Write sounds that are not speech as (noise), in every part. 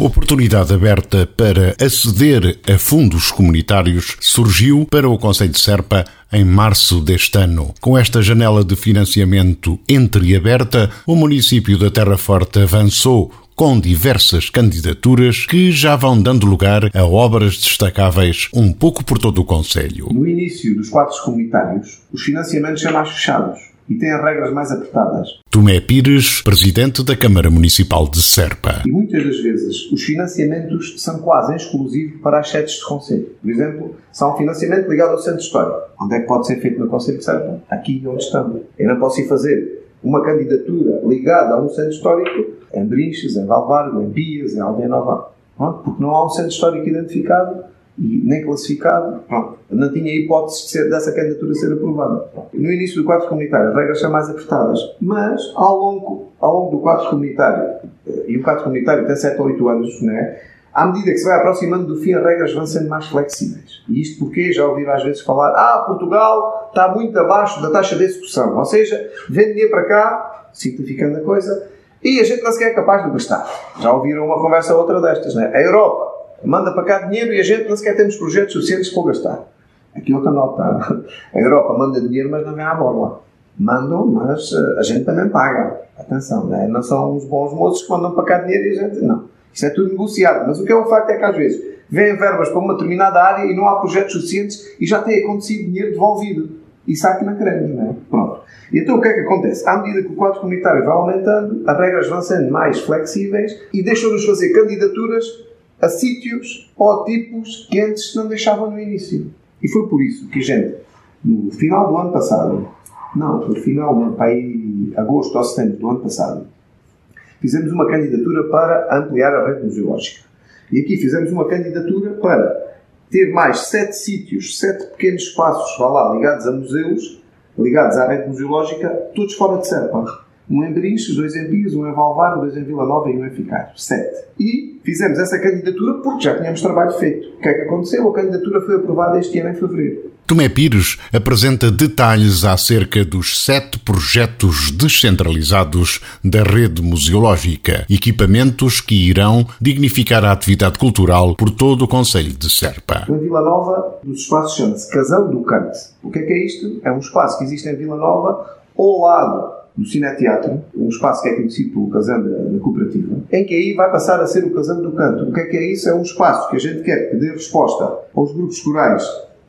Oportunidade aberta para aceder a fundos comunitários surgiu para o Conselho de Serpa em março deste ano. Com esta janela de financiamento entreaberta, o município da Terra Forte avançou com diversas candidaturas que já vão dando lugar a obras destacáveis um pouco por todo o Conselho. No início dos quadros comunitários, os financiamentos são mais fechados e têm as regras mais apertadas. Tomé Pires, presidente da Câmara Municipal de Serpa. E muitas das vezes os financiamentos são quase exclusivos para as sedes de Conselho. Por exemplo, se há um financiamento ligado ao Centro Histórico, onde é que pode ser feito no Conselho de Serpa? Aqui onde estamos. Eu não posso ir fazer uma candidatura ligada a um centro histórico em Brinches, em Valvargo, em Pias, em Aldeia Nova. Porque não há um centro histórico identificado nem classificado, pronto, não tinha hipótese de ser, dessa candidatura ser aprovada. No início do quadro comunitário, as regras são mais apertadas, mas ao longo, ao longo do quadro comunitário, eh, e o quadro comunitário tem 7 ou 8 anos, né? à medida que se vai aproximando do fim, as regras vão sendo mais flexíveis. E isto porque já ouviram às vezes falar ah, Portugal está muito abaixo da taxa de execução, ou seja, vem dinheiro para cá, simplificando a coisa, e a gente não sequer é capaz de gastar. Já ouviram uma conversa ou outra destas, né? A Europa manda para cá dinheiro e a gente não sequer temos projetos suficientes para gastar. Aqui outra nota. (laughs) A Europa manda dinheiro, mas não vem à bola. Mandam, mas eh, a gente também paga. Atenção, né? não são os bons moços que mandam para cá dinheiro e a gente não. Isso é tudo negociado. Mas o que é um facto é que às vezes vêm verbas para uma determinada área e não há projetos suficientes e já tem acontecido dinheiro devolvido. Isso há que não queremos, não é? Pronto. E então o que é que acontece? À medida que o quadro comunitário vai aumentando, as regras vão sendo mais flexíveis e deixam-nos fazer candidaturas a sítios ou a tipos que antes não deixavam no início. E foi por isso que a gente, no final do ano passado, não, no final do ano, para aí, agosto ou setembro do ano passado, fizemos uma candidatura para ampliar a rede museológica. E aqui fizemos uma candidatura para ter mais sete sítios, sete pequenos espaços, vá lá, ligados a museus, ligados à rede museológica, todos fora de Serpa. Um em Brinches, dois em Pias, um em Valvar, dois em Vila Nova e um em. Sete. E fizemos essa candidatura porque já tínhamos trabalho feito. O que é que aconteceu? A candidatura foi aprovada este ano em fevereiro. Tomé Pires apresenta detalhes acerca dos sete projetos descentralizados da rede museológica, equipamentos que irão dignificar a atividade cultural por todo o Conselho de Serpa. Em Vila Nova, o espaço chama-se Casão do Cante. O que é que é isto? É um espaço que existe em Vila Nova ao lado do Cineteatro, um espaço que é conhecido pelo Casando da, Cooperativa, em que aí vai passar a ser o Casando do Canto. O que é que é isso? É um espaço que a gente quer que dê resposta aos grupos corais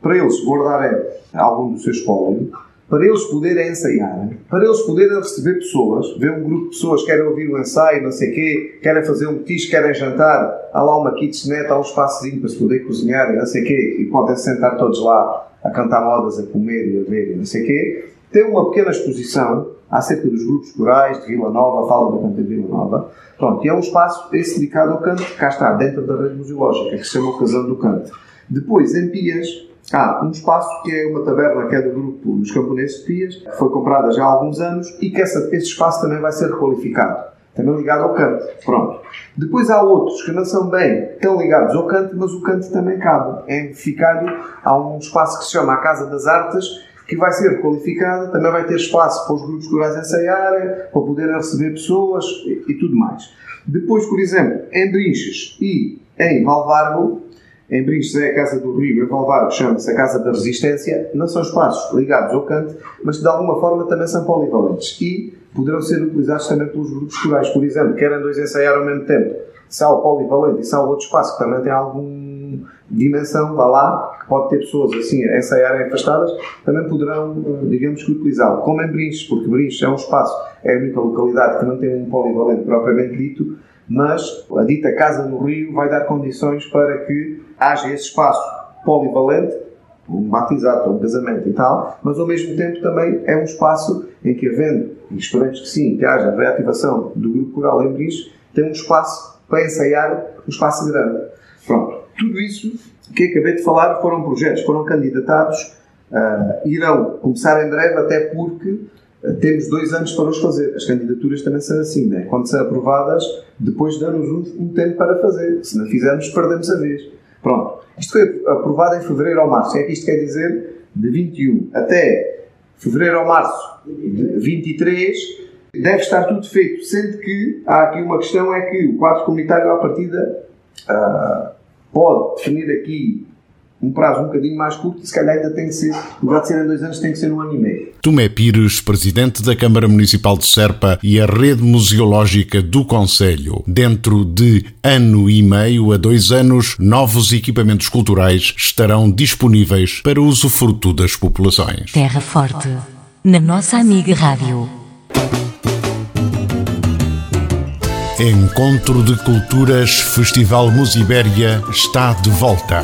para eles guardarem algum do seu espólio, para eles poderem ensaiar, para eles poderem receber pessoas, ver um grupo de pessoas que querem ouvir o um ensaio, não sei o quê, querem fazer um petisco, querem jantar, há lá uma kitchenette, há um espaçozinho para se poder cozinhar não sei o quê, e podem sentar todos lá a cantar modas, a comer e a ver não sei o quê. Tem uma pequena exposição acerca dos grupos corais de Vila Nova, fala do canto de Vila Nova. Pronto, e é um espaço esse dedicado ao canto, que cá está, dentro da rede museológica, que se chama o do Canto. Depois, em Pias, há um espaço que é uma taberna que é do grupo dos camponeses de Pias, que foi comprada já há alguns anos e que essa, esse espaço também vai ser requalificado. Também ligado ao canto. Pronto. Depois há outros que não são bem tão ligados ao canto, mas o canto também cabe. Em Ficário há um espaço que se chama a Casa das Artes, que vai ser qualificada, também vai ter espaço para os grupos corais ensaiarem, para poderem receber pessoas e, e, tudo mais. Depois, por exemplo, em Brinches e em Valvargo, em Brinches é a Casa do Rio, em Valvargo chama-se a Casa da Resistência, não são espaços ligados ao canto, mas de alguma forma também são polivalentes e poderão ser utilizados também pelos grupos corais. Por exemplo, querem dois ensaiar ao mesmo tempo, se há o polivalente e se há o outro espaço que também tem algum dimensão, vá lá, pode ter pessoas assim a ensaiarem afastadas, também poderão, eh, digamos que, utilizá-lo. Como em Brinches, porque Brinches é um espaço, é a única localidade que não tem um polivalente propriamente dito, mas a dita Casa no Rio vai dar condições para que haja esse espaço polivalente, um batizado, um casamento e tal, mas ao mesmo tempo também é um espaço em que, havendo, e esperamos que sim, que haja reativação do grupo coral em Brinches, tem um espaço para ensaiar, um espaço grande. Tudo isso que acabei de falar foram projetos, foram candidatados, uh, irão começar em breve, até porque temos dois anos para os fazer. As candidaturas também são assim, né? quando são aprovadas, depois damos um, um tempo para fazer. Se não fizermos, perdemos a vez. Pronto. Isto foi aprovado em fevereiro ou março. É que isto quer dizer? De 21 até fevereiro ou março de 23 deve estar tudo feito. Sendo que há aqui uma questão: é que o quadro comunitário, à partida, uh, pode definir aqui um prazo um bocadinho mais curto e se calhar ainda tem que ser, no lugar de ser em dois anos, tem que ser um ano e meio. Tomé Pires, presidente da Câmara Municipal de Serpa e a rede museológica do Conselho. Dentro de ano e meio a dois anos, novos equipamentos culturais estarão disponíveis para usufruto das populações. Terra Forte, na nossa amiga Rádio. Encontro de Culturas Festival Musibéria está de volta.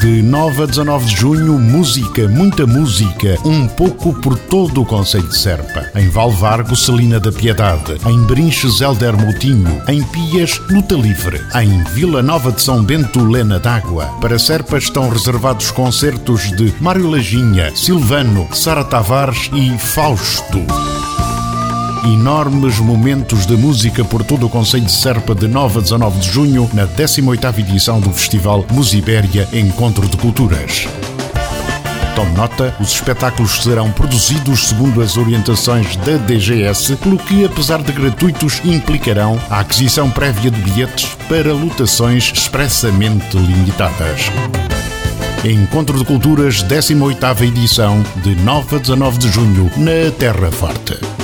De 9 a 19 de junho, música, muita música, um pouco por todo o Conselho de Serpa. Em Valvargo, Celina da Piedade. Em Brinches, Helder Moutinho. Em Pias, Luta Livre. Em Vila Nova de São Bento, Lena d'Água. Para Serpa estão reservados concertos de Mário Lajinha, Silvano, Sara Tavares e Fausto enormes momentos de música por todo o Conselho de Serpa de 9 a 19 de junho, na 18ª edição do Festival Musibéria Encontro de Culturas. Tome nota, os espetáculos serão produzidos segundo as orientações da DGS, pelo que, apesar de gratuitos, implicarão a aquisição prévia de bilhetes para lotações expressamente limitadas. Encontro de Culturas, 18ª edição, de 9 a 19 de junho, na Terra Forte.